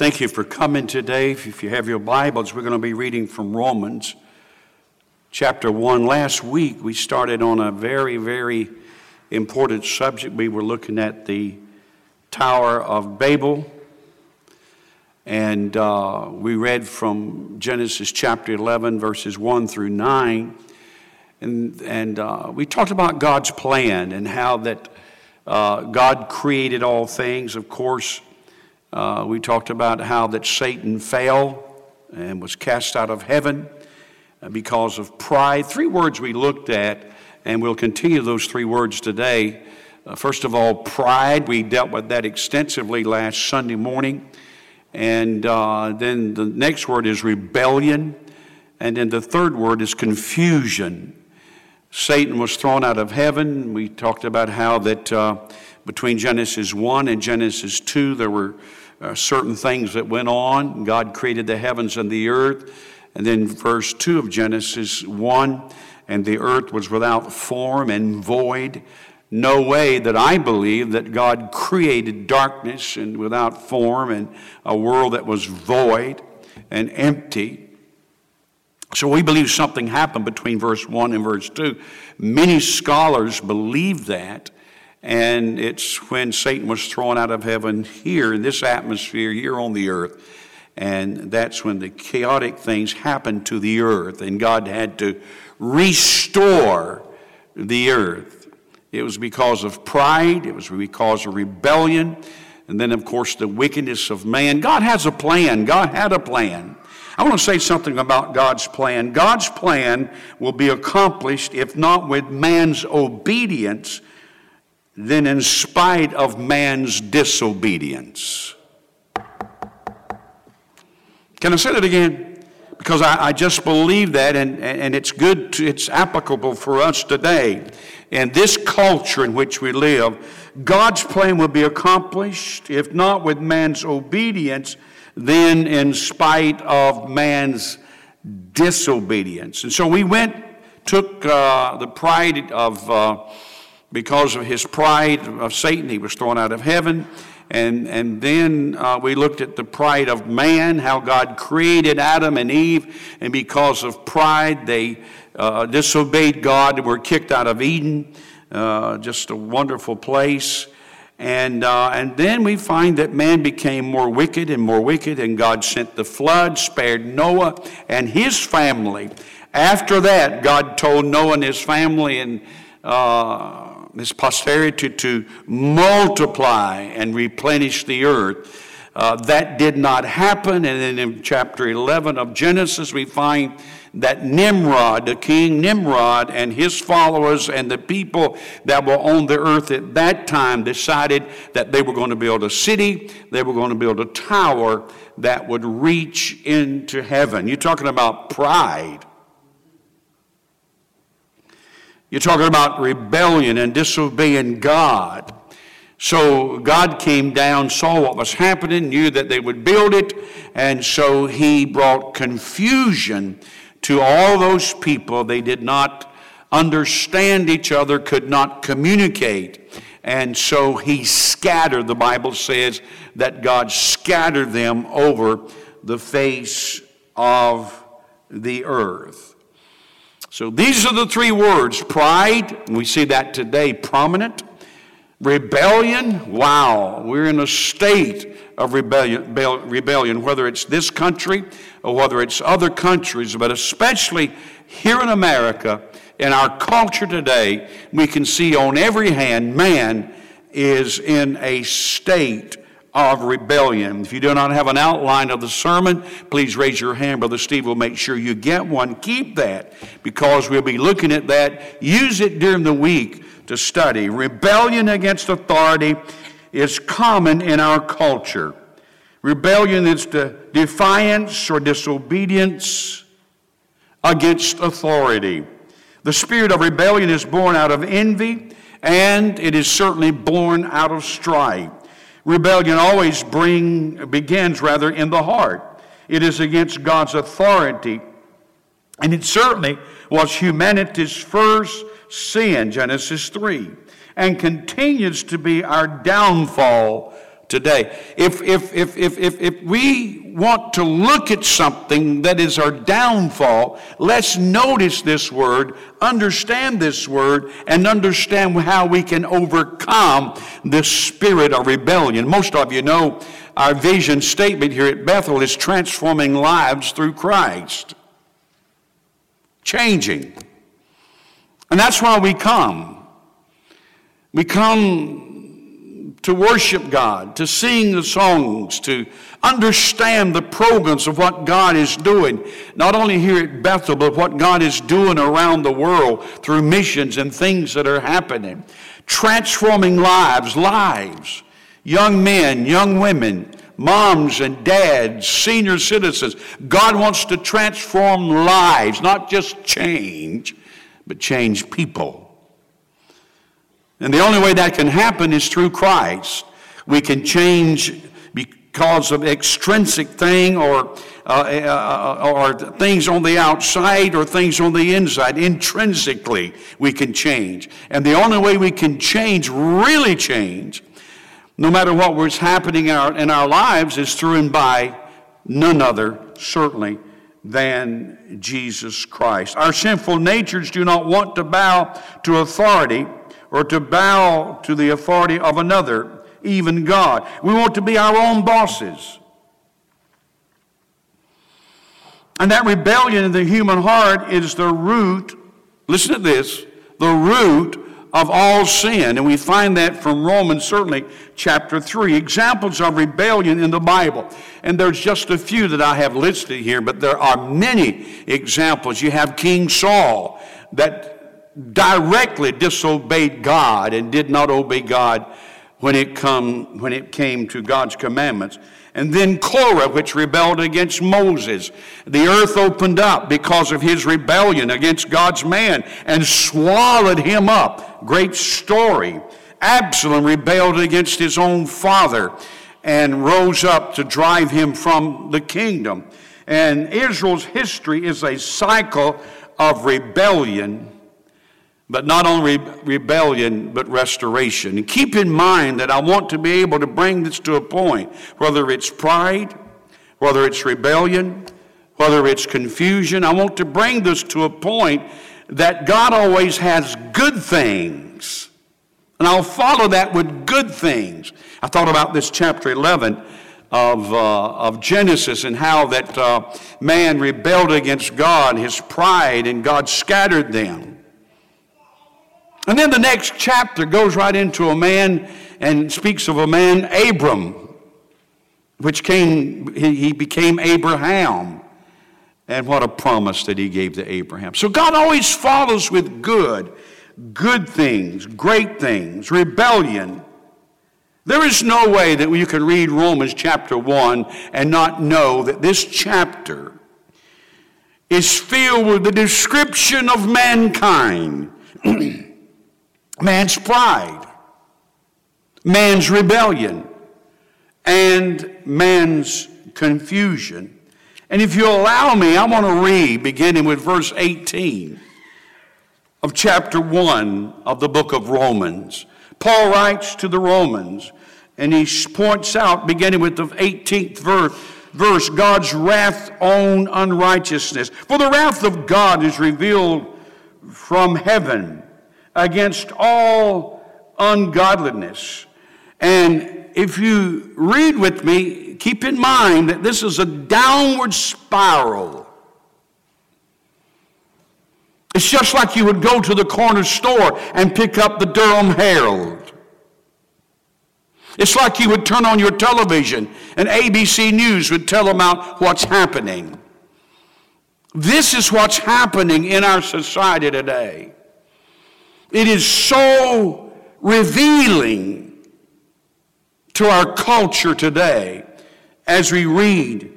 Thank you for coming today. If you have your Bibles, we're going to be reading from Romans chapter 1. Last week, we started on a very, very important subject. We were looking at the Tower of Babel. And uh, we read from Genesis chapter 11, verses 1 through 9. And, and uh, we talked about God's plan and how that uh, God created all things. Of course, uh, we talked about how that Satan fell and was cast out of heaven uh, because of pride. Three words we looked at, and we'll continue those three words today. Uh, first of all, pride. We dealt with that extensively last Sunday morning. And uh, then the next word is rebellion. And then the third word is confusion. Satan was thrown out of heaven. We talked about how that uh, between Genesis 1 and Genesis 2, there were uh, certain things that went on. God created the heavens and the earth. And then verse 2 of Genesis 1 and the earth was without form and void. No way that I believe that God created darkness and without form and a world that was void and empty. So we believe something happened between verse 1 and verse 2. Many scholars believe that. And it's when Satan was thrown out of heaven here in this atmosphere, here on the earth. And that's when the chaotic things happened to the earth, and God had to restore the earth. It was because of pride, it was because of rebellion, and then, of course, the wickedness of man. God has a plan, God had a plan. I want to say something about God's plan. God's plan will be accomplished if not with man's obedience, then in spite of man's disobedience. Can I say that again? Because I, I just believe that, and, and it's good, to, it's applicable for us today. In this culture in which we live, God's plan will be accomplished, if not with man's obedience, then in spite of man's disobedience. And so we went, took uh, the pride of. Uh, because of his pride of Satan, he was thrown out of heaven. And, and then uh, we looked at the pride of man, how God created Adam and Eve, and because of pride, they uh, disobeyed God and were kicked out of Eden. Uh, just a wonderful place. And, uh, and then we find that man became more wicked and more wicked, and God sent the flood, spared Noah and his family. After that, God told Noah and his family and uh, his posterity to multiply and replenish the earth. Uh, that did not happen. And then in chapter 11 of Genesis, we find that Nimrod, the king Nimrod, and his followers and the people that were on the earth at that time decided that they were going to build a city, they were going to build a tower that would reach into heaven. You're talking about pride. You're talking about rebellion and disobeying God. So God came down, saw what was happening, knew that they would build it, and so he brought confusion to all those people. They did not understand each other, could not communicate. And so he scattered, the Bible says that God scattered them over the face of the earth. So these are the three words pride, we see that today prominent. Rebellion, wow, we're in a state of rebellion, rebellion, whether it's this country or whether it's other countries, but especially here in America, in our culture today, we can see on every hand man is in a state of rebellion. If you do not have an outline of the sermon, please raise your hand. Brother Steve will make sure you get one. Keep that because we'll be looking at that. Use it during the week to study. Rebellion against authority is common in our culture. Rebellion is the defiance or disobedience against authority. The spirit of rebellion is born out of envy, and it is certainly born out of strife. Rebellion always bring, begins rather in the heart. It is against God's authority. And it certainly was humanity's first sin, Genesis 3, and continues to be our downfall today. If, if, if, if, if, if we want to look at something that is our downfall, let's notice this word, understand this word, and understand how we can overcome this spirit of rebellion. Most of you know our vision statement here at Bethel is transforming lives through Christ. Changing. And that's why we come. We come to worship God, to sing the songs, to understand the programs of what God is doing, not only here at Bethel, but what God is doing around the world through missions and things that are happening. Transforming lives, lives, young men, young women, moms and dads, senior citizens. God wants to transform lives, not just change, but change people. And the only way that can happen is through Christ. We can change because of extrinsic thing or uh, uh, or things on the outside or things on the inside. Intrinsically, we can change. And the only way we can change, really change, no matter what was happening in our, in our lives, is through and by none other, certainly, than Jesus Christ. Our sinful natures do not want to bow to authority or to bow to the authority of another, even God. We want to be our own bosses. And that rebellion in the human heart is the root, listen to this, the root of all sin. And we find that from Romans, certainly, chapter 3. Examples of rebellion in the Bible. And there's just a few that I have listed here, but there are many examples. You have King Saul that directly disobeyed God and did not obey God when it, come, when it came to God's commandments. And then Korah, which rebelled against Moses. The earth opened up because of his rebellion against God's man and swallowed him up. Great story. Absalom rebelled against his own father and rose up to drive him from the kingdom. And Israel's history is a cycle of rebellion but not only rebellion, but restoration. And keep in mind that I want to be able to bring this to a point, whether it's pride, whether it's rebellion, whether it's confusion, I want to bring this to a point that God always has good things. And I'll follow that with good things. I thought about this chapter 11 of, uh, of Genesis and how that uh, man rebelled against God, his pride, and God scattered them. And then the next chapter goes right into a man and speaks of a man, Abram, which came, he became Abraham. And what a promise that he gave to Abraham. So God always follows with good, good things, great things, rebellion. There is no way that you can read Romans chapter 1 and not know that this chapter is filled with the description of mankind. man's pride, man's rebellion, and man's confusion. And if you allow me, I want to read, beginning with verse 18 of chapter 1 of the book of Romans. Paul writes to the Romans, and he points out, beginning with the 18th verse, verse God's wrath on unrighteousness. For the wrath of God is revealed from heaven against all ungodliness. And if you read with me, keep in mind that this is a downward spiral. It's just like you would go to the corner store and pick up the Durham Herald. It's like you would turn on your television and ABC News would tell about what's happening. This is what's happening in our society today. It is so revealing to our culture today as we read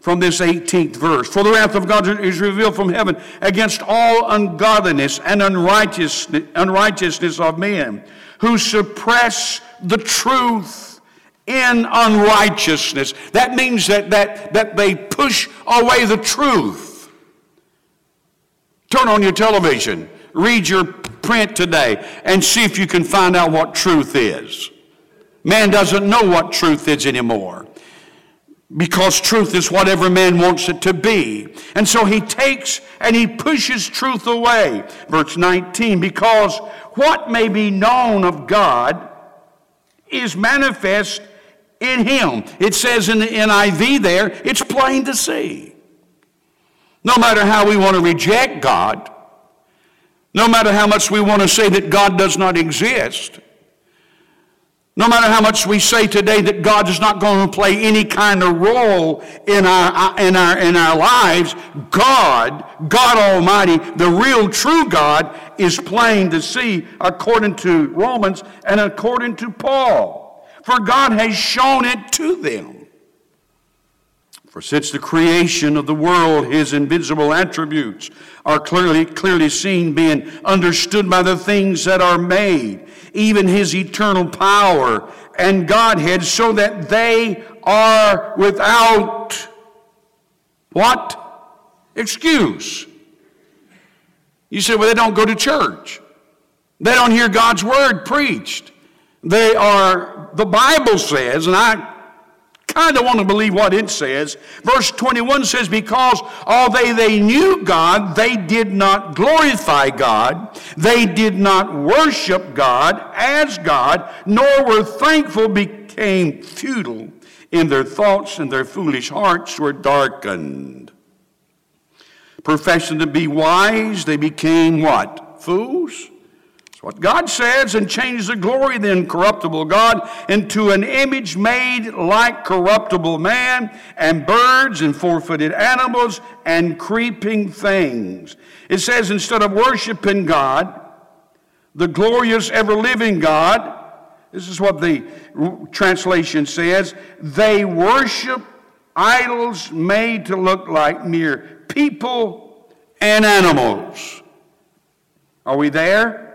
from this 18th verse. For the wrath of God is revealed from heaven against all ungodliness and unrighteousness, of men who suppress the truth in unrighteousness. That means that, that, that they push away the truth. Turn on your television, read your print today and see if you can find out what truth is. Man doesn't know what truth is anymore because truth is whatever man wants it to be. And so he takes and he pushes truth away. Verse 19, because what may be known of God is manifest in him. It says in the NIV there, it's plain to see. No matter how we want to reject God, no matter how much we want to say that God does not exist, no matter how much we say today that God is not going to play any kind of role in our, in our, in our lives, God, God Almighty, the real true God, is plain to see according to Romans and according to Paul. For God has shown it to them. For since the creation of the world, his invisible attributes are clearly, clearly seen, being understood by the things that are made even his eternal power and Godhead, so that they are without what? Excuse. You say, well, they don't go to church. They don't hear God's word preached. They are, the Bible says, and I kind of want to believe what it says. Verse 21 says, Because although they knew God, they did not glorify God, they did not worship God as God, nor were thankful, became futile in their thoughts, and their foolish hearts were darkened. Professing to be wise, they became what? Fools? It's what God says, and change the glory of the incorruptible God into an image made like corruptible man, and birds, and four footed animals, and creeping things. It says, instead of worshiping God, the glorious ever living God, this is what the translation says, they worship idols made to look like mere people and animals. Are we there?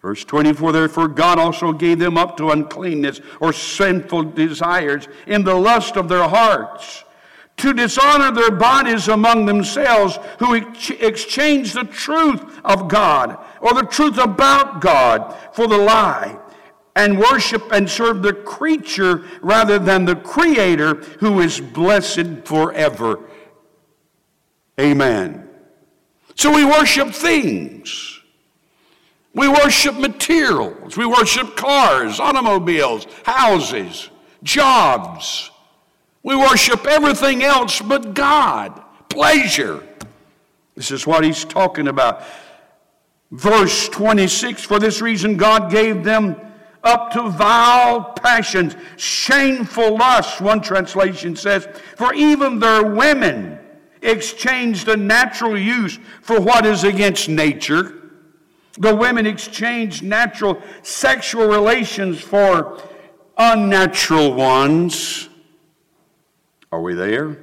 Verse 24, therefore God also gave them up to uncleanness or sinful desires in the lust of their hearts, to dishonor their bodies among themselves, who ex- exchanged the truth of God or the truth about God for the lie, and worship and serve the creature rather than the Creator who is blessed forever. Amen. So we worship things. We worship materials. We worship cars, automobiles, houses, jobs. We worship everything else but God, pleasure. This is what he's talking about. Verse 26 For this reason, God gave them up to vile passions, shameful lusts, one translation says, for even their women exchanged the natural use for what is against nature the women exchanged natural sexual relations for unnatural ones. Are we there?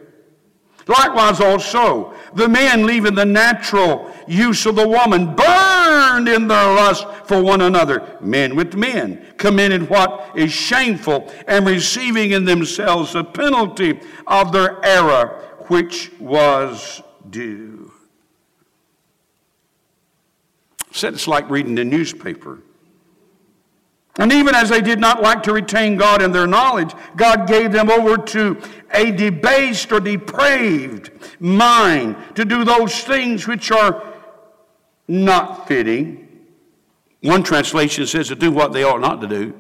Likewise, also, the men leaving the natural use of the woman burned in their lust for one another, men with men, committed what is shameful and receiving in themselves the penalty of their error, which was due. Said it's like reading the newspaper. And even as they did not like to retain God in their knowledge, God gave them over to a debased or depraved mind to do those things which are not fitting. One translation says to do what they ought not to do.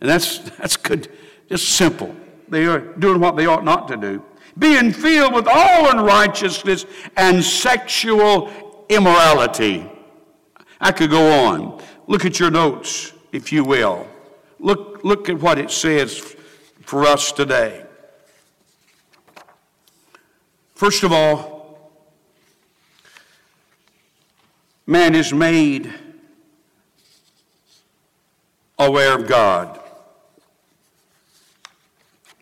And that's, that's good, just simple. They are doing what they ought not to do. Being filled with all unrighteousness and sexual immorality. I could go on. Look at your notes, if you will. Look, look at what it says for us today. First of all, man is made aware of God.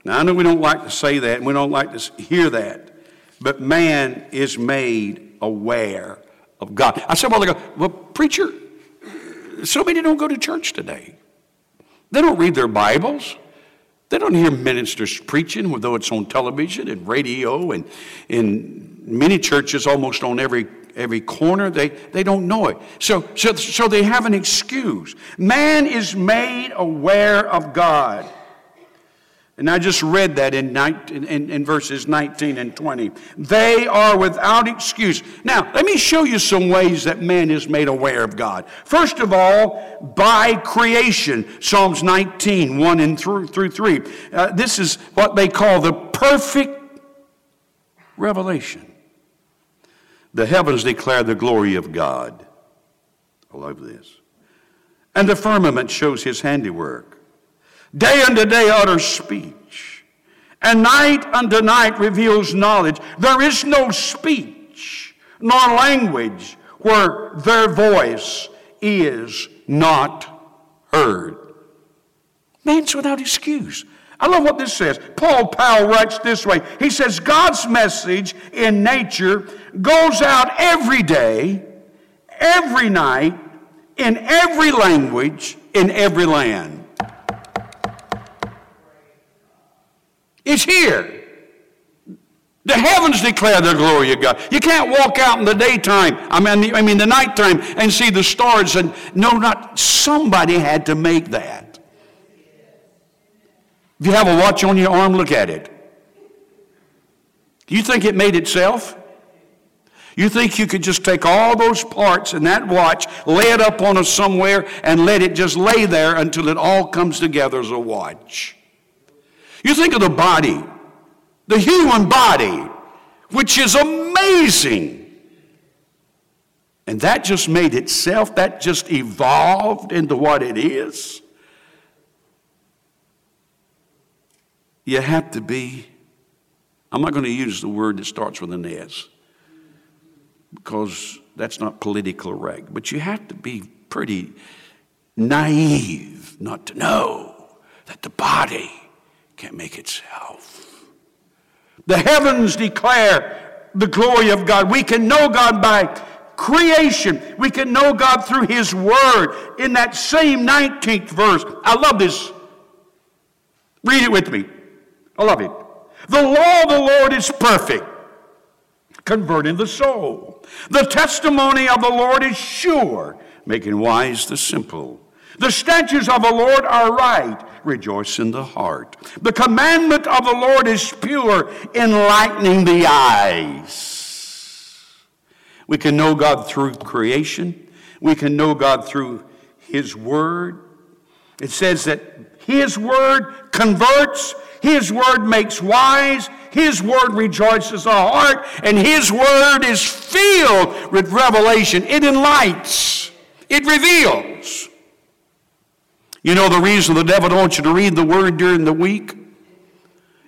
Now, I know we don't like to say that and we don't like to hear that, but man is made aware of God. I said, well, they go, well, preacher, so many don't go to church today. They don't read their Bibles. They don't hear ministers preaching, though it's on television and radio and in many churches, almost on every every corner. They, they don't know it. So, so, so they have an excuse. Man is made aware of God. And I just read that in, 19, in, in, verses 19 and 20. They are without excuse. Now, let me show you some ways that man is made aware of God. First of all, by creation. Psalms 19, 1 and through, through 3. Uh, this is what they call the perfect revelation. The heavens declare the glory of God. I love this. And the firmament shows his handiwork. Day unto day utters speech, and night unto night reveals knowledge. There is no speech nor language where their voice is not heard. Man's without excuse. I love what this says. Paul Powell writes this way He says, God's message in nature goes out every day, every night, in every language, in every land. It's here. The heavens declare the glory of God. You can't walk out in the daytime, I mean, I mean the nighttime, and see the stars and no, not somebody had to make that. If you have a watch on your arm, look at it. You think it made itself? You think you could just take all those parts in that watch, lay it up on us somewhere, and let it just lay there until it all comes together as a watch? You think of the body, the human body, which is amazing. And that just made itself, that just evolved into what it is. You have to be, I'm not going to use the word that starts with an S because that's not politically correct, but you have to be pretty naive not to know that the body can't make itself. The heavens declare the glory of God. We can know God by creation. We can know God through His Word. In that same 19th verse, I love this. Read it with me. I love it. The law of the Lord is perfect, converting the soul. The testimony of the Lord is sure, making wise the simple. The statutes of the Lord are right, rejoice in the heart. The commandment of the Lord is pure, enlightening the eyes. We can know God through creation. We can know God through His Word. It says that His Word converts, His Word makes wise, His Word rejoices the heart, and His Word is filled with revelation. It enlightens, it reveals. You know the reason the devil don't want you to read the word during the week?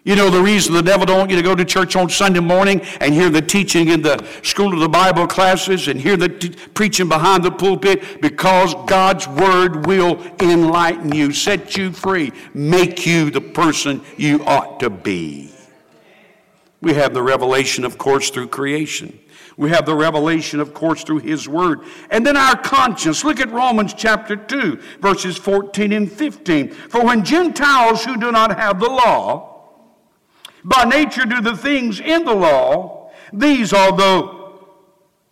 You know the reason the devil don't want you to go to church on Sunday morning and hear the teaching in the school of the Bible classes and hear the t- preaching behind the pulpit because God's word will enlighten you, set you free, make you the person you ought to be. We have the revelation, of course, through creation. We have the revelation, of course, through His Word. And then our conscience. Look at Romans chapter 2, verses 14 and 15. For when Gentiles who do not have the law, by nature do the things in the law, these, although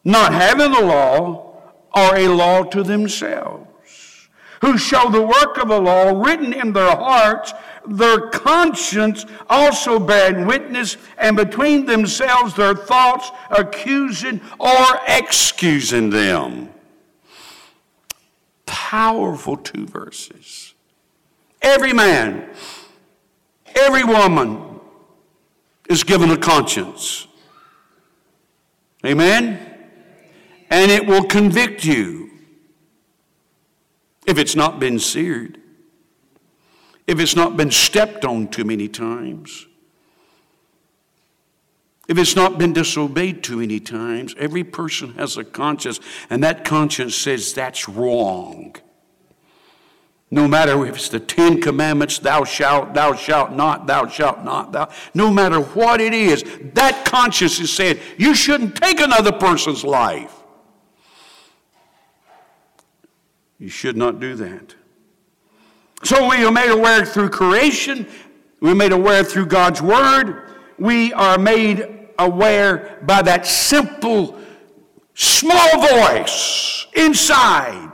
not having the law, are a law to themselves who show the work of the law written in their hearts, their conscience also bearing witness, and between themselves their thoughts accusing or excusing them. Powerful two verses. Every man, every woman is given a conscience. Amen? And it will convict you if it's not been seared, if it's not been stepped on too many times, if it's not been disobeyed too many times, every person has a conscience, and that conscience says that's wrong. No matter if it's the Ten Commandments, thou shalt, thou shalt not, thou shalt not, thou, no matter what it is, that conscience is saying you shouldn't take another person's life. You should not do that. So we are made aware through creation, we're made aware through God's Word, we are made aware by that simple small voice inside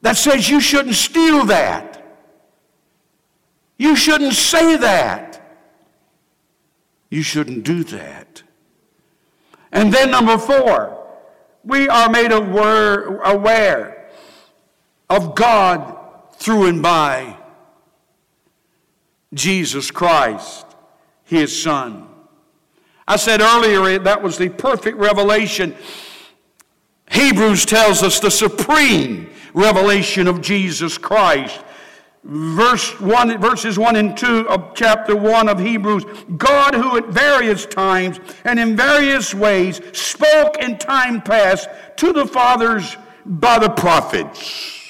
that says you shouldn't steal that. You shouldn't say that. You shouldn't do that. And then, number four, we are made aware of God through and by Jesus Christ, his Son. I said earlier eh, that was the perfect revelation. Hebrews tells us the supreme revelation of Jesus Christ. Verse one, verses 1 and 2 of chapter 1 of Hebrews God, who at various times and in various ways spoke in time past to the fathers by the prophets,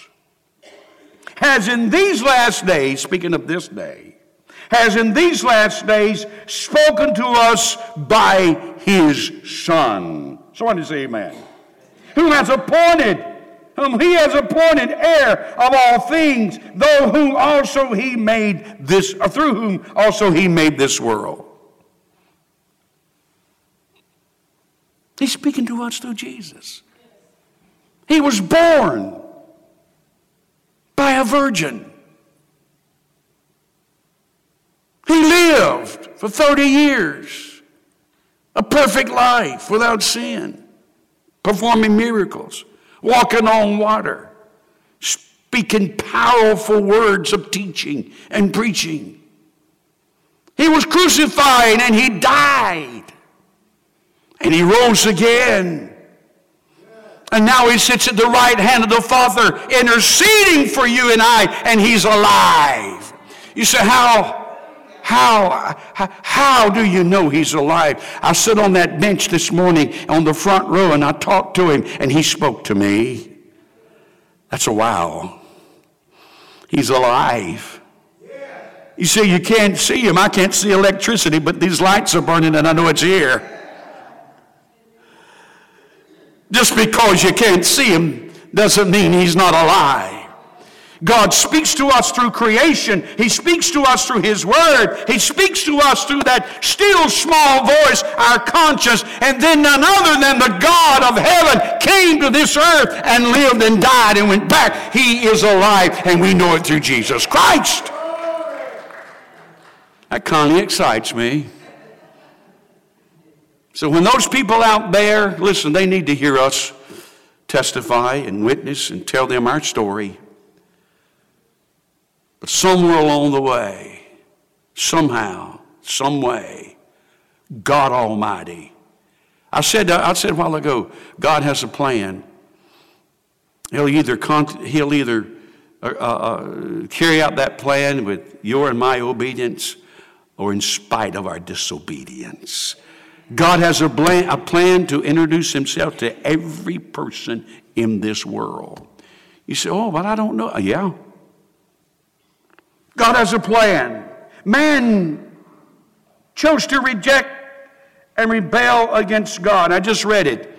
has in these last days, speaking of this day, has in these last days spoken to us by his Son. Someone say amen. Who has appointed, whom he has appointed heir of all things, though whom also he made this, or through whom also he made this world. He's speaking to us through Jesus. He was born by a virgin. He lived for 30 years, a perfect life without sin, performing miracles, walking on water, speaking powerful words of teaching and preaching. He was crucified and he died. And he rose again. And now he sits at the right hand of the Father, interceding for you and I, and he's alive. You say, How? How, how do you know he's alive? I sit on that bench this morning on the front row and I talked to him and he spoke to me. That's a wow. He's alive. You see, you can't see him. I can't see electricity, but these lights are burning and I know it's here. Just because you can't see him doesn't mean he's not alive. God speaks to us through creation. He speaks to us through His Word. He speaks to us through that still small voice, our conscience. And then none other than the God of heaven came to this earth and lived and died and went back. He is alive, and we know it through Jesus Christ. That kind of excites me. So when those people out there, listen, they need to hear us testify and witness and tell them our story. But somewhere along the way, somehow, some way, God Almighty. I said, I said a while ago, God has a plan. He'll either, he'll either uh, uh, carry out that plan with your and my obedience or in spite of our disobedience. God has a plan, a plan to introduce himself to every person in this world. You say, oh, but I don't know. Yeah, God has a plan. Man chose to reject and rebel against God. I just read it.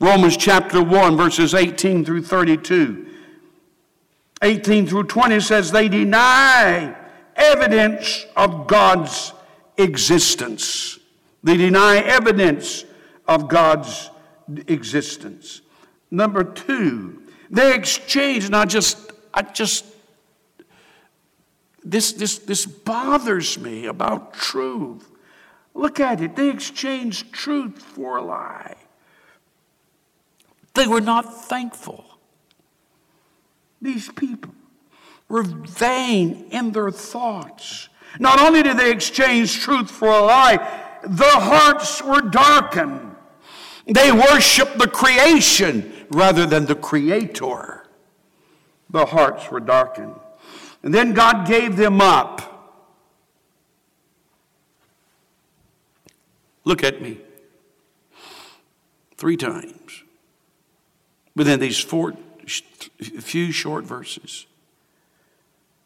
Romans chapter 1, verses 18 through 32. 18 through 20 says, They deny evidence of God's existence. They deny evidence of God's existence. Number two, they exchange, not just, I just this, this, this bothers me about truth. Look at it. They exchanged truth for a lie. They were not thankful. These people were vain in their thoughts. Not only did they exchange truth for a lie, their hearts were darkened. They worshiped the creation rather than the creator. The hearts were darkened. And then God gave them up. Look at me. Three times within these four, few short verses.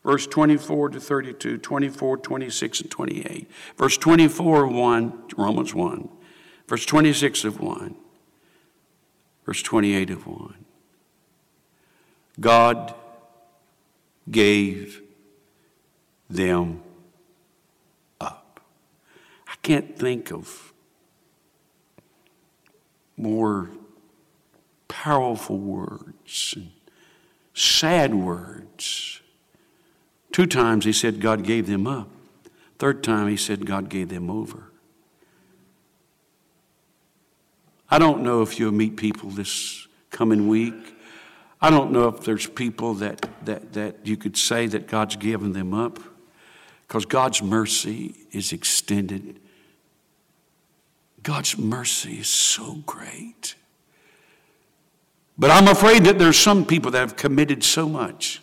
Verse 24 to 32, 24, 26, and 28. Verse 24, 1, Romans 1. Verse 26 of 1. Verse 28 of 1. God gave them up. I can't think of more powerful words and sad words. Two times he said God gave them up. Third time he said God gave them over. I don't know if you'll meet people this coming week. I don't know if there's people that, that, that you could say that God's given them up because God's mercy is extended. God's mercy is so great. But I'm afraid that there's some people that have committed so much,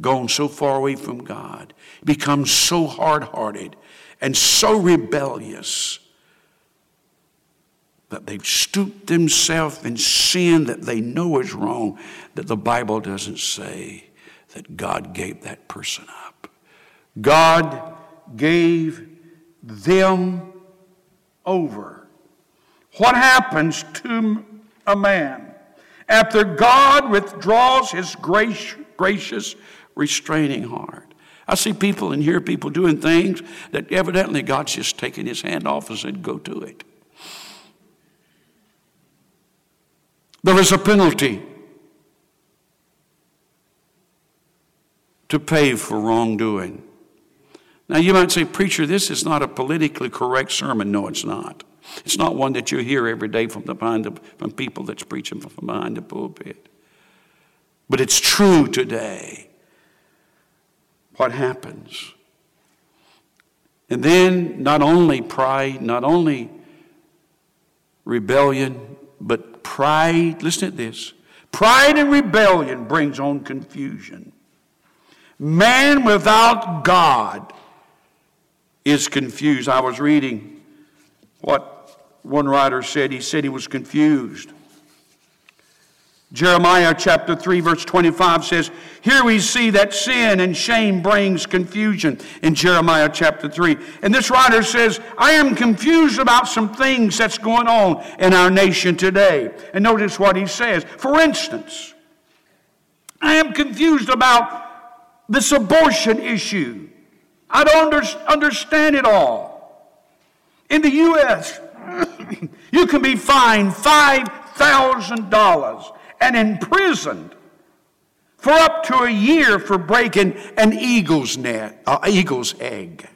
gone so far away from God, become so hard hearted and so rebellious that they've stooped themselves in sin that they know is wrong, that the Bible doesn't say that God gave that person up. God gave them over. What happens to a man after God withdraws his gracious, restraining heart? I see people and hear people doing things that evidently God's just taking his hand off and said, Go to it. There is a penalty to pay for wrongdoing. Now, you might say, Preacher, this is not a politically correct sermon. No, it's not. It's not one that you hear every day from, the, from people that's preaching from behind the pulpit. But it's true today. What happens? And then, not only pride, not only rebellion, but Pride, listen to this. Pride and rebellion brings on confusion. Man without God is confused. I was reading what one writer said. He said he was confused. Jeremiah chapter 3 verse 25 says, Here we see that sin and shame brings confusion in Jeremiah chapter 3. And this writer says, I am confused about some things that's going on in our nation today. And notice what he says. For instance, I am confused about this abortion issue. I don't under, understand it all. In the U.S., you can be fined $5,000 and imprisoned for up to a year for breaking an eagle's net, uh, eagle's egg.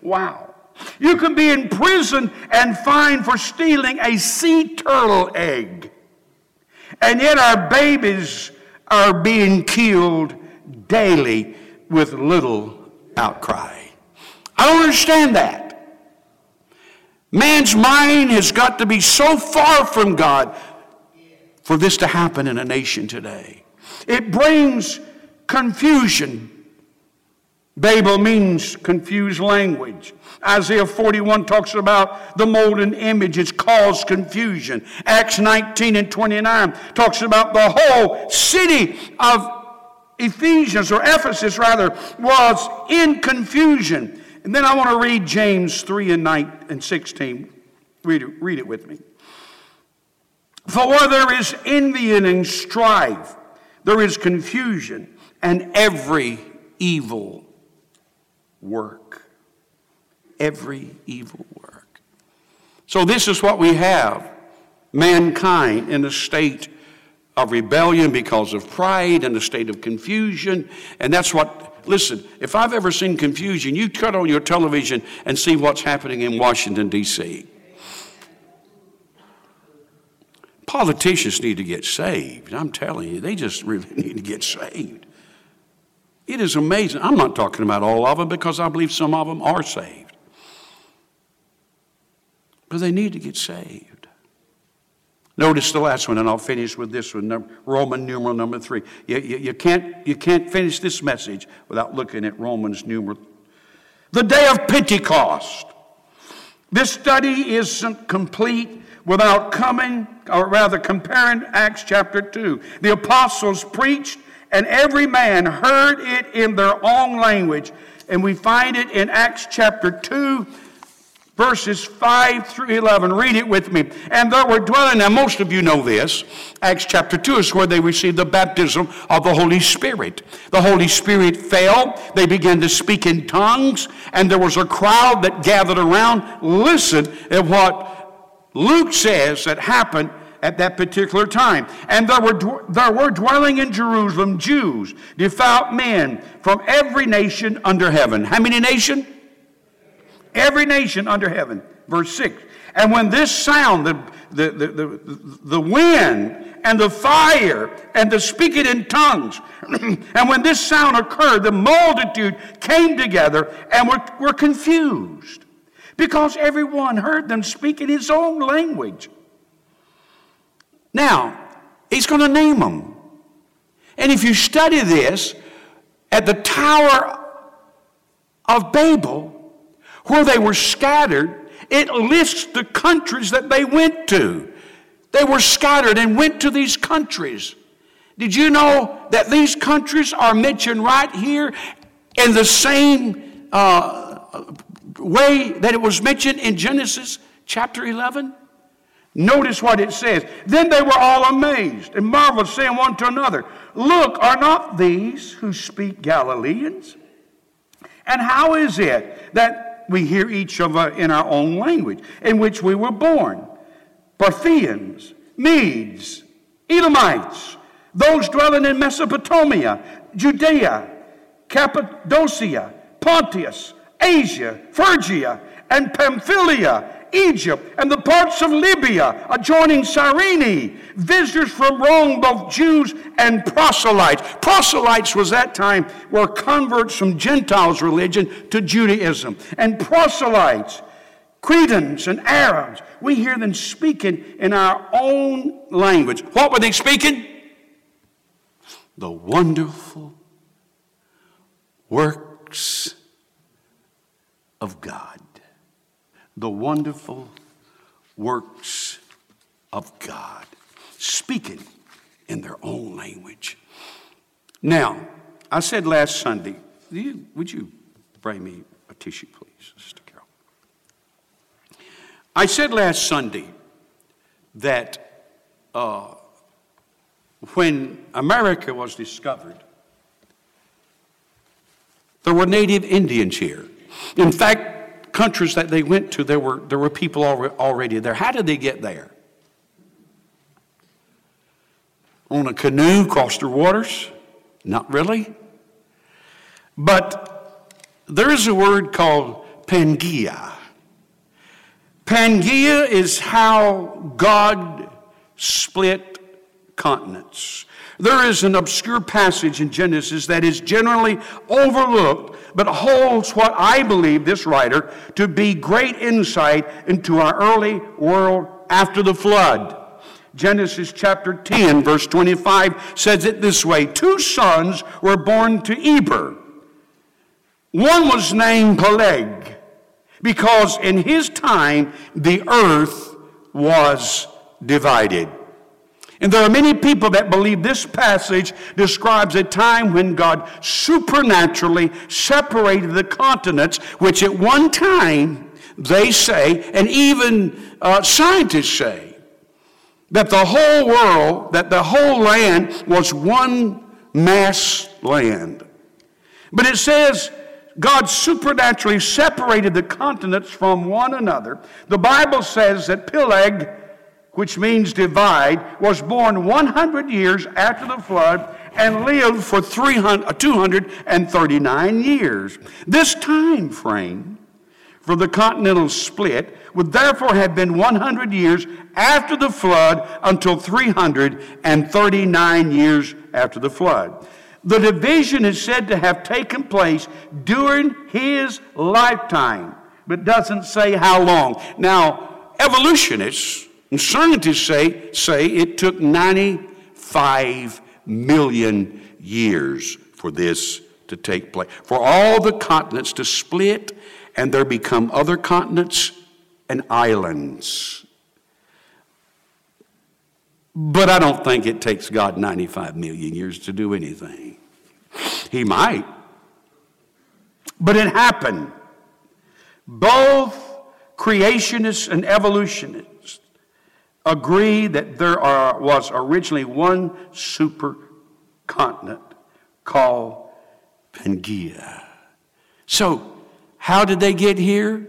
Wow. You can be in prison and fined for stealing a sea turtle egg. And yet our babies are being killed daily with little outcry. I don't understand that. Man's mind has got to be so far from God for this to happen in a nation today. It brings confusion. Babel means confused language. Isaiah 41 talks about the molten image. It's caused confusion. Acts 19 and 29 talks about the whole city of Ephesians, or Ephesus rather, was in confusion. And then I want to read James 3 and 9 and 16. Read it, read it with me. For there is envy and strife, there is confusion and every evil work. Every evil work. So, this is what we have mankind in a state of rebellion because of pride and a state of confusion. And that's what, listen, if I've ever seen confusion, you cut on your television and see what's happening in Washington, D.C. Politicians need to get saved. I'm telling you, they just really need to get saved. It is amazing. I'm not talking about all of them because I believe some of them are saved. But they need to get saved. Notice the last one, and I'll finish with this one Roman numeral number three. You, you, you, can't, you can't finish this message without looking at Romans numeral. The day of Pentecost. This study isn't complete without coming, or rather comparing Acts chapter 2. The apostles preached, and every man heard it in their own language. And we find it in Acts chapter 2, verses 5 through 11. Read it with me. And there were dwelling, now most of you know this. Acts chapter 2 is where they received the baptism of the Holy Spirit. The Holy Spirit fell. They began to speak in tongues, and there was a crowd that gathered around. Listen at what Luke says that happened at that particular time. And there were, there were dwelling in Jerusalem Jews, devout men from every nation under heaven. How many nation? Every nation under heaven. Verse 6. And when this sound, the, the, the, the, the wind and the fire and the speaking in tongues, and when this sound occurred, the multitude came together and were, were confused because everyone heard them speak in his own language. Now, he's going to name them. And if you study this, at the Tower of Babel, where they were scattered, it lists the countries that they went to. They were scattered and went to these countries. Did you know that these countries are mentioned right here in the same uh, way that it was mentioned in Genesis chapter 11? Notice what it says. Then they were all amazed and marveled, saying one to another, Look, are not these who speak Galileans? And how is it that we hear each of us in our own language in which we were born? Parthians, Medes, Elamites, those dwelling in Mesopotamia, Judea, Cappadocia, Pontus, Asia, Phrygia, and Pamphylia, Egypt, and the parts of Libya adjoining Cyrene, visitors from Rome, both Jews and proselytes. Proselytes was that time were converts from Gentiles' religion to Judaism. And proselytes, Cretans and Arabs, we hear them speaking in our own language. What were they speaking? The wonderful works of God. The wonderful works of God. Speaking in their own language. Now, I said last Sunday, would you bring me a tissue, please, Sister Carol? I said last Sunday that uh, when America was discovered, there were native Indians here. In fact, countries that they went to, there were, there were people already there. How did they get there? On a canoe across the waters? Not really. But there is a word called Pangaea. Pangaea is how God split continents. There is an obscure passage in Genesis that is generally overlooked, but holds what I believe this writer to be great insight into our early world after the flood. Genesis chapter 10, verse 25 says it this way Two sons were born to Eber. One was named Peleg, because in his time the earth was divided. And there are many people that believe this passage describes a time when God supernaturally separated the continents, which at one time they say, and even uh, scientists say, that the whole world, that the whole land was one mass land. But it says God supernaturally separated the continents from one another. The Bible says that Peleg which means divide, was born 100 years after the flood and lived for 300, uh, 239 years. This time frame for the continental split would therefore have been 100 years after the flood until 339 years after the flood. The division is said to have taken place during his lifetime, but doesn't say how long. Now, evolutionists and scientists say, say it took 95 million years for this to take place, for all the continents to split and there become other continents and islands. But I don't think it takes God 95 million years to do anything. He might. But it happened. Both creationists and evolutionists agree that there are, was originally one supercontinent called Pangaea. So, how did they get here?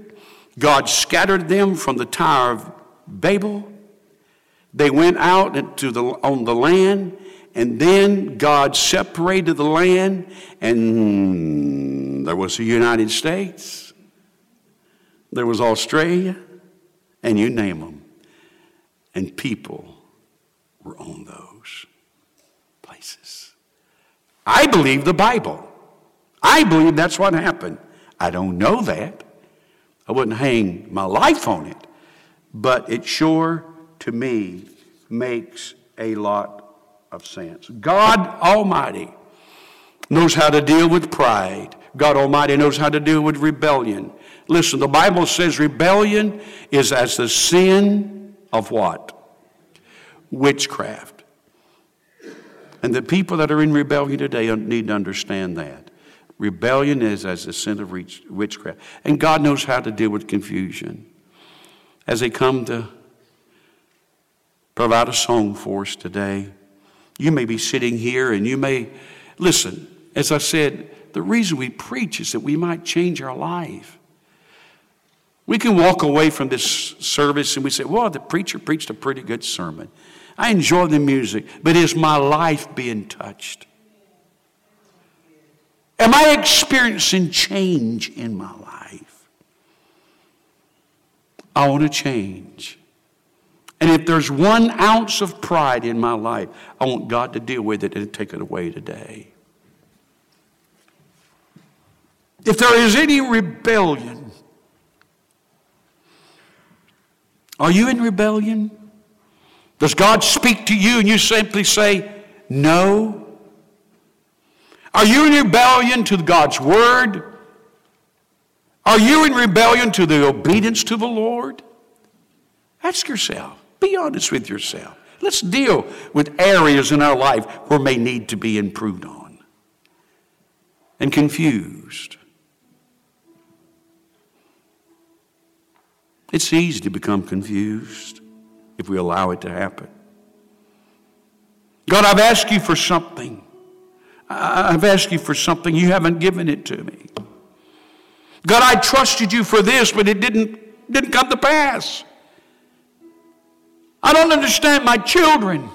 God scattered them from the Tower of Babel. They went out into the, on the land, and then God separated the land, and there was the United States, there was Australia, and you name them. And people were on those places. I believe the Bible. I believe that's what happened. I don't know that. I wouldn't hang my life on it. But it sure, to me, makes a lot of sense. God Almighty knows how to deal with pride. God Almighty knows how to deal with rebellion. Listen, the Bible says rebellion is as the sin of what? Witchcraft. And the people that are in rebellion today need to understand that. Rebellion is as the sin of witchcraft. And God knows how to deal with confusion. As they come to provide a song for us today, you may be sitting here and you may, listen, as I said, the reason we preach is that we might change our life. We can walk away from this service and we say, well, the preacher preached a pretty good sermon. I enjoy the music, but is my life being touched? Am I experiencing change in my life? I want to change. And if there's one ounce of pride in my life, I want God to deal with it and take it away today. If there is any rebellion, are you in rebellion? Does God speak to you and you simply say, no? Are you in rebellion to God's word? Are you in rebellion to the obedience to the Lord? Ask yourself. Be honest with yourself. Let's deal with areas in our life where may need to be improved on and confused. It's easy to become confused if we allow it to happen. God, I've asked you for something. I've asked you for something, you haven't given it to me. God, I trusted you for this, but it didn't, didn't come to pass. I don't understand my children.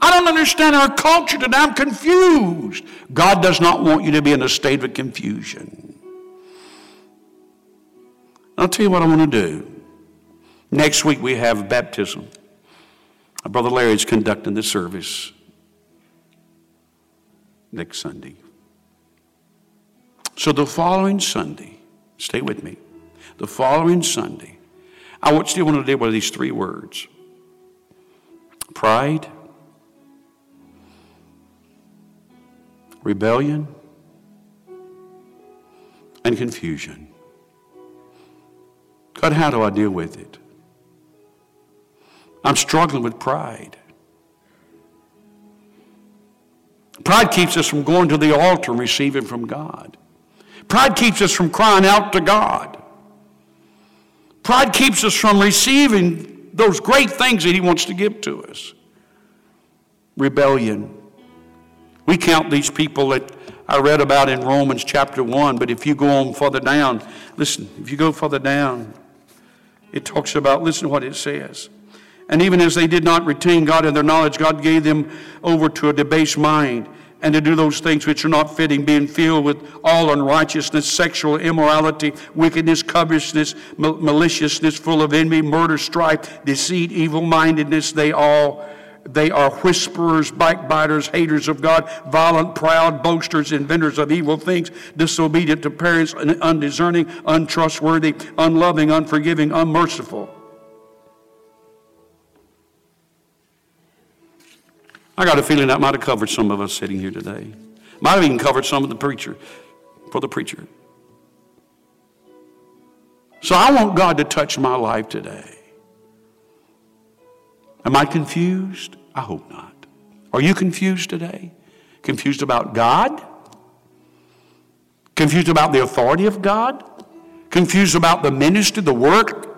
I don't understand our culture today. I'm confused. God does not want you to be in a state of confusion. I'll tell you what I want to do. Next week we have baptism. Brother Larry is conducting the service next Sunday. So the following Sunday, stay with me. The following Sunday, I want you to deal with these three words pride, rebellion, and confusion. God, how do I deal with it? I'm struggling with pride. Pride keeps us from going to the altar and receiving from God. Pride keeps us from crying out to God. Pride keeps us from receiving those great things that He wants to give to us. Rebellion. We count these people that I read about in Romans chapter 1, but if you go on further down, listen, if you go further down, it talks about, listen to what it says. And even as they did not retain God in their knowledge, God gave them over to a debased mind and to do those things which are not fitting, being filled with all unrighteousness, sexual immorality, wickedness, covetousness, maliciousness, full of envy, murder, strife, deceit, evil mindedness. They all they are whisperers, backbiters, haters of God, violent, proud, boasters, inventors of evil things, disobedient to parents, undiscerning, untrustworthy, unloving, unforgiving, unmerciful. I got a feeling that might have covered some of us sitting here today. Might have even covered some of the preacher, for the preacher. So I want God to touch my life today. Am I confused? I hope not. Are you confused today? Confused about God? Confused about the authority of God? Confused about the ministry, the work?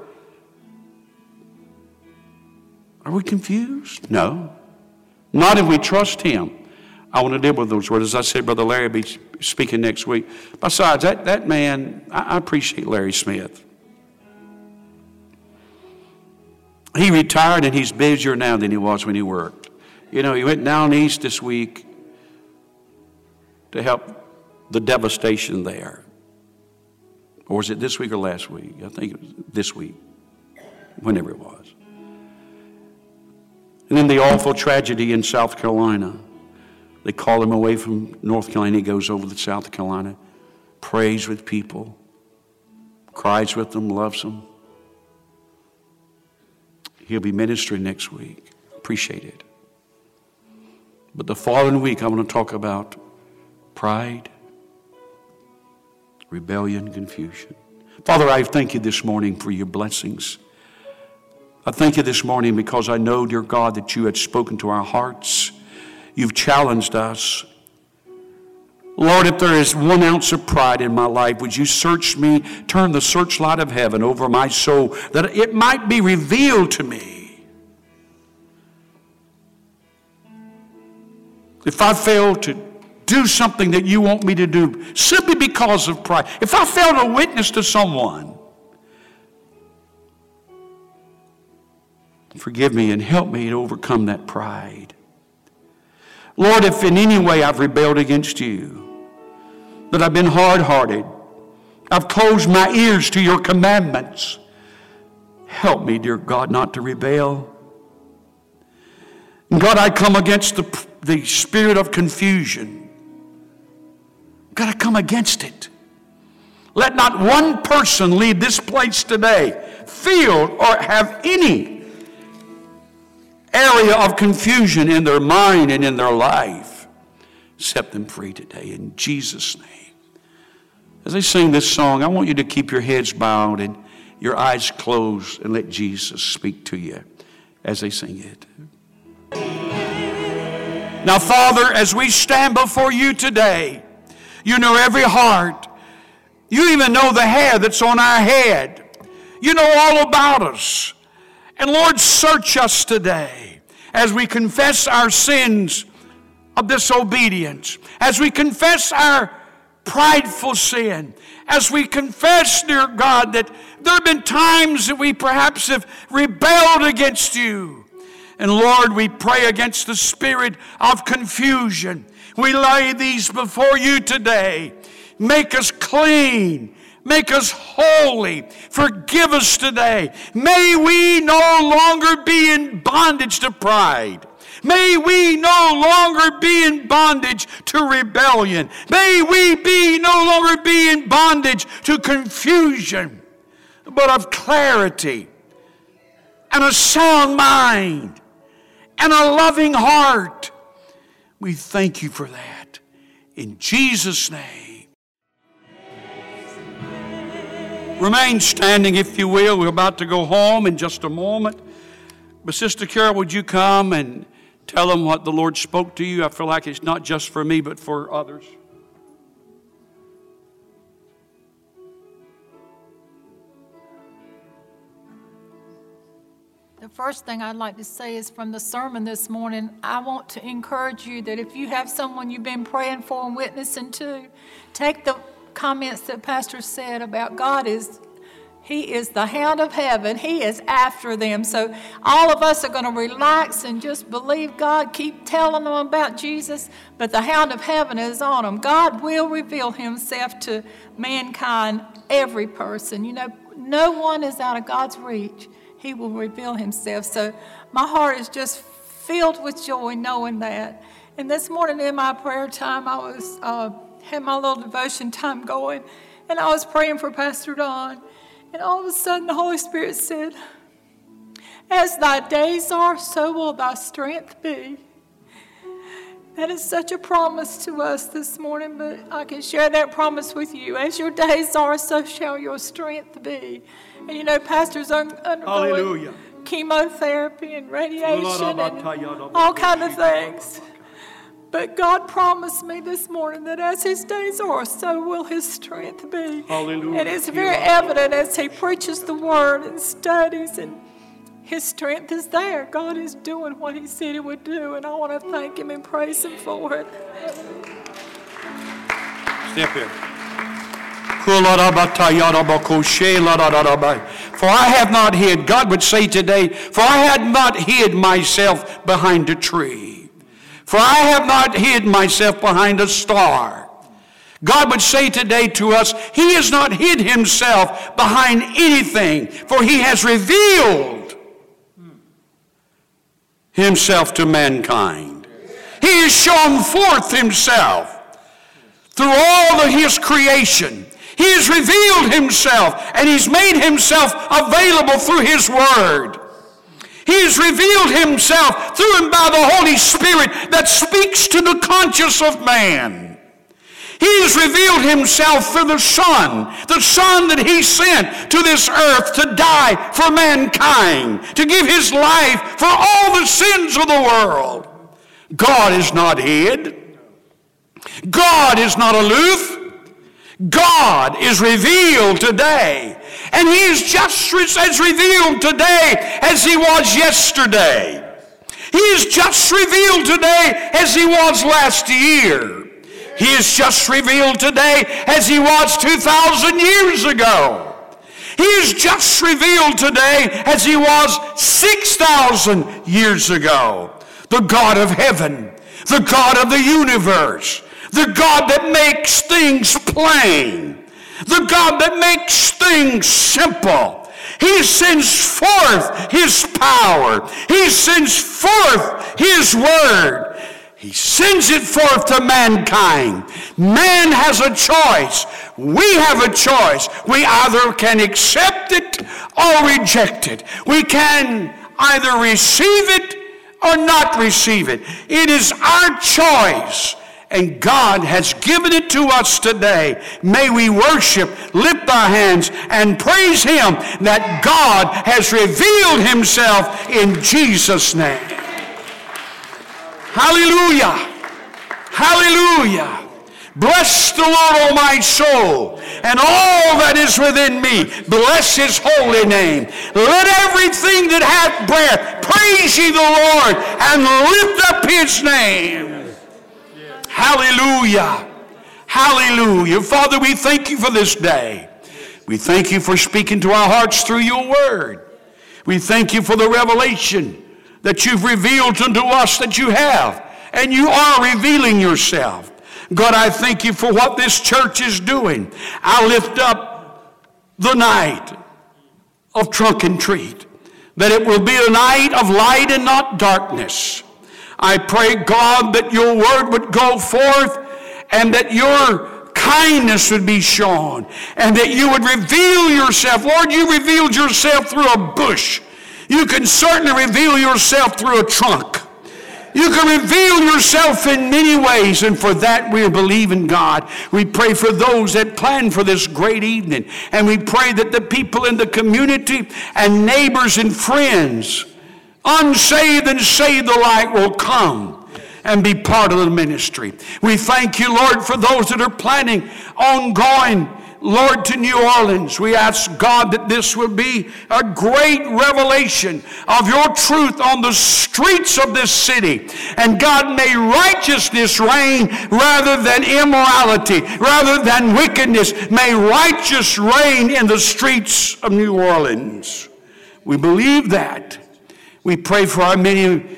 Are we confused? No. Not if we trust Him. I want to deal with those words. As I said, Brother Larry will be speaking next week. Besides, that, that man, I, I appreciate Larry Smith. He retired and he's busier now than he was when he worked. You know, he went down east this week to help the devastation there. Or was it this week or last week? I think it was this week, whenever it was. And then the awful tragedy in South Carolina. They call him away from North Carolina. He goes over to South Carolina, prays with people, cries with them, loves them. He'll be ministering next week. Appreciate it. But the following week, I want to talk about pride, rebellion, confusion. Father, I thank you this morning for your blessings. I thank you this morning because I know, dear God, that you had spoken to our hearts. You've challenged us. Lord, if there is one ounce of pride in my life, would you search me, turn the searchlight of heaven over my soul, that it might be revealed to me? If I fail to do something that you want me to do simply because of pride, if I fail to witness to someone, forgive me and help me to overcome that pride. Lord, if in any way I've rebelled against you, that I've been hard hearted, I've closed my ears to your commandments, help me, dear God, not to rebel. God, I come against the, the spirit of confusion. God, I come against it. Let not one person leave this place today, feel or have any area of confusion in their mind and in their life. Set them free today in Jesus' name. As I sing this song, I want you to keep your heads bowed and your eyes closed and let Jesus speak to you as they sing it. Now, Father, as we stand before you today, you know every heart. You even know the hair that's on our head. You know all about us. And Lord, search us today as we confess our sins of disobedience, as we confess our prideful sin, as we confess, dear God, that there have been times that we perhaps have rebelled against you. And Lord, we pray against the spirit of confusion. We lay these before you today. Make us clean. Make us holy. Forgive us today. May we no longer be in bondage to pride. May we no longer be in bondage to rebellion. May we be no longer be in bondage to confusion, but of clarity and a sound mind and a loving heart. We thank you for that. In Jesus' name. Remain standing, if you will. We're about to go home in just a moment. But, Sister Carol, would you come and tell them what the Lord spoke to you? I feel like it's not just for me, but for others. The first thing I'd like to say is from the sermon this morning, I want to encourage you that if you have someone you've been praying for and witnessing to, take the comments that Pastor said about God is he is the hound of heaven. He is after them. So all of us are going to relax and just believe God, keep telling them about Jesus, but the hound of heaven is on them. God will reveal himself to mankind, every person. You know, no one is out of God's reach. He will reveal himself. So my heart is just filled with joy knowing that. And this morning in my prayer time, I was uh, had my little devotion time going, and I was praying for Pastor Don. And all of a sudden, the Holy Spirit said, As thy days are, so will thy strength be. That is such a promise to us this morning, but I can share that promise with you. As your days are, so shall your strength be. And you know, pastors are undergoing Hallelujah. chemotherapy and radiation and all kind of things. But God promised me this morning that as his days are, so will his strength be. Hallelujah. And it's very evident as he preaches the word and studies, and his strength is there. God is doing what he said he would do, and I want to thank him and praise him for it. Step here. For I have not hid, God would say today, for I had not hid myself behind a tree. For I have not hid myself behind a star. God would say today to us, He has not hid Himself behind anything, for He has revealed Himself to mankind. He has shown forth Himself through all of His creation. He has revealed Himself and He's made Himself available through His Word. He has revealed Himself through and by the Holy Spirit that speaks to the conscience of man. He has revealed himself through the Son, the Son that he sent to this earth to die for mankind, to give his life for all the sins of the world. God is not hid. God is not aloof. God is revealed today. And he is just as revealed today as he was yesterday. He is just revealed today as he was last year. He is just revealed today as he was 2,000 years ago. He is just revealed today as he was 6,000 years ago. The God of heaven, the God of the universe, the God that makes things plain, the God that makes things simple. He sends forth His power. He sends forth His word. He sends it forth to mankind. Man has a choice. We have a choice. We either can accept it or reject it. We can either receive it or not receive it. It is our choice. And God has given it to us today. May we worship, lift our hands, and praise Him that God has revealed Himself in Jesus' name. Hallelujah. Hallelujah. Bless the Lord, O my soul, and all that is within me. Bless his holy name. Let everything that hath breath praise ye the Lord and lift up his name. Hallelujah. Hallelujah. Father, we thank you for this day. We thank you for speaking to our hearts through your word. We thank you for the revelation that you've revealed unto us that you have. And you are revealing yourself. God, I thank you for what this church is doing. I lift up the night of trunk and treat, that it will be a night of light and not darkness. I pray, God, that your word would go forth and that your kindness would be shown and that you would reveal yourself. Lord, you revealed yourself through a bush. You can certainly reveal yourself through a trunk. You can reveal yourself in many ways, and for that we believe in God. We pray for those that plan for this great evening, and we pray that the people in the community and neighbors and friends, unsaved and saved alike, will come and be part of the ministry. We thank you, Lord, for those that are planning ongoing Lord, to New Orleans. We ask God that this will be a great revelation of your truth on the streets of this city. And God, may righteousness reign rather than immorality, rather than wickedness. May righteous reign in the streets of New Orleans. We believe that. We pray for our many,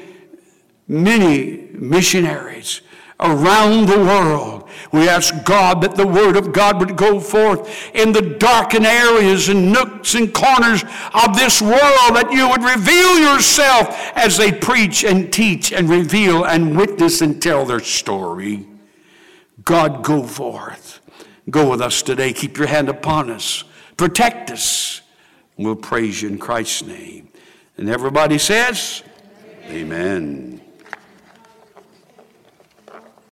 many missionaries around the world we ask God that the Word of God would go forth in the darkened areas and nooks and corners of this world, that you would reveal yourself as they preach and teach and reveal and witness and tell their story. God, go forth. Go with us today. Keep your hand upon us. Protect us. We'll praise you in Christ's name. And everybody says, Amen. Amen.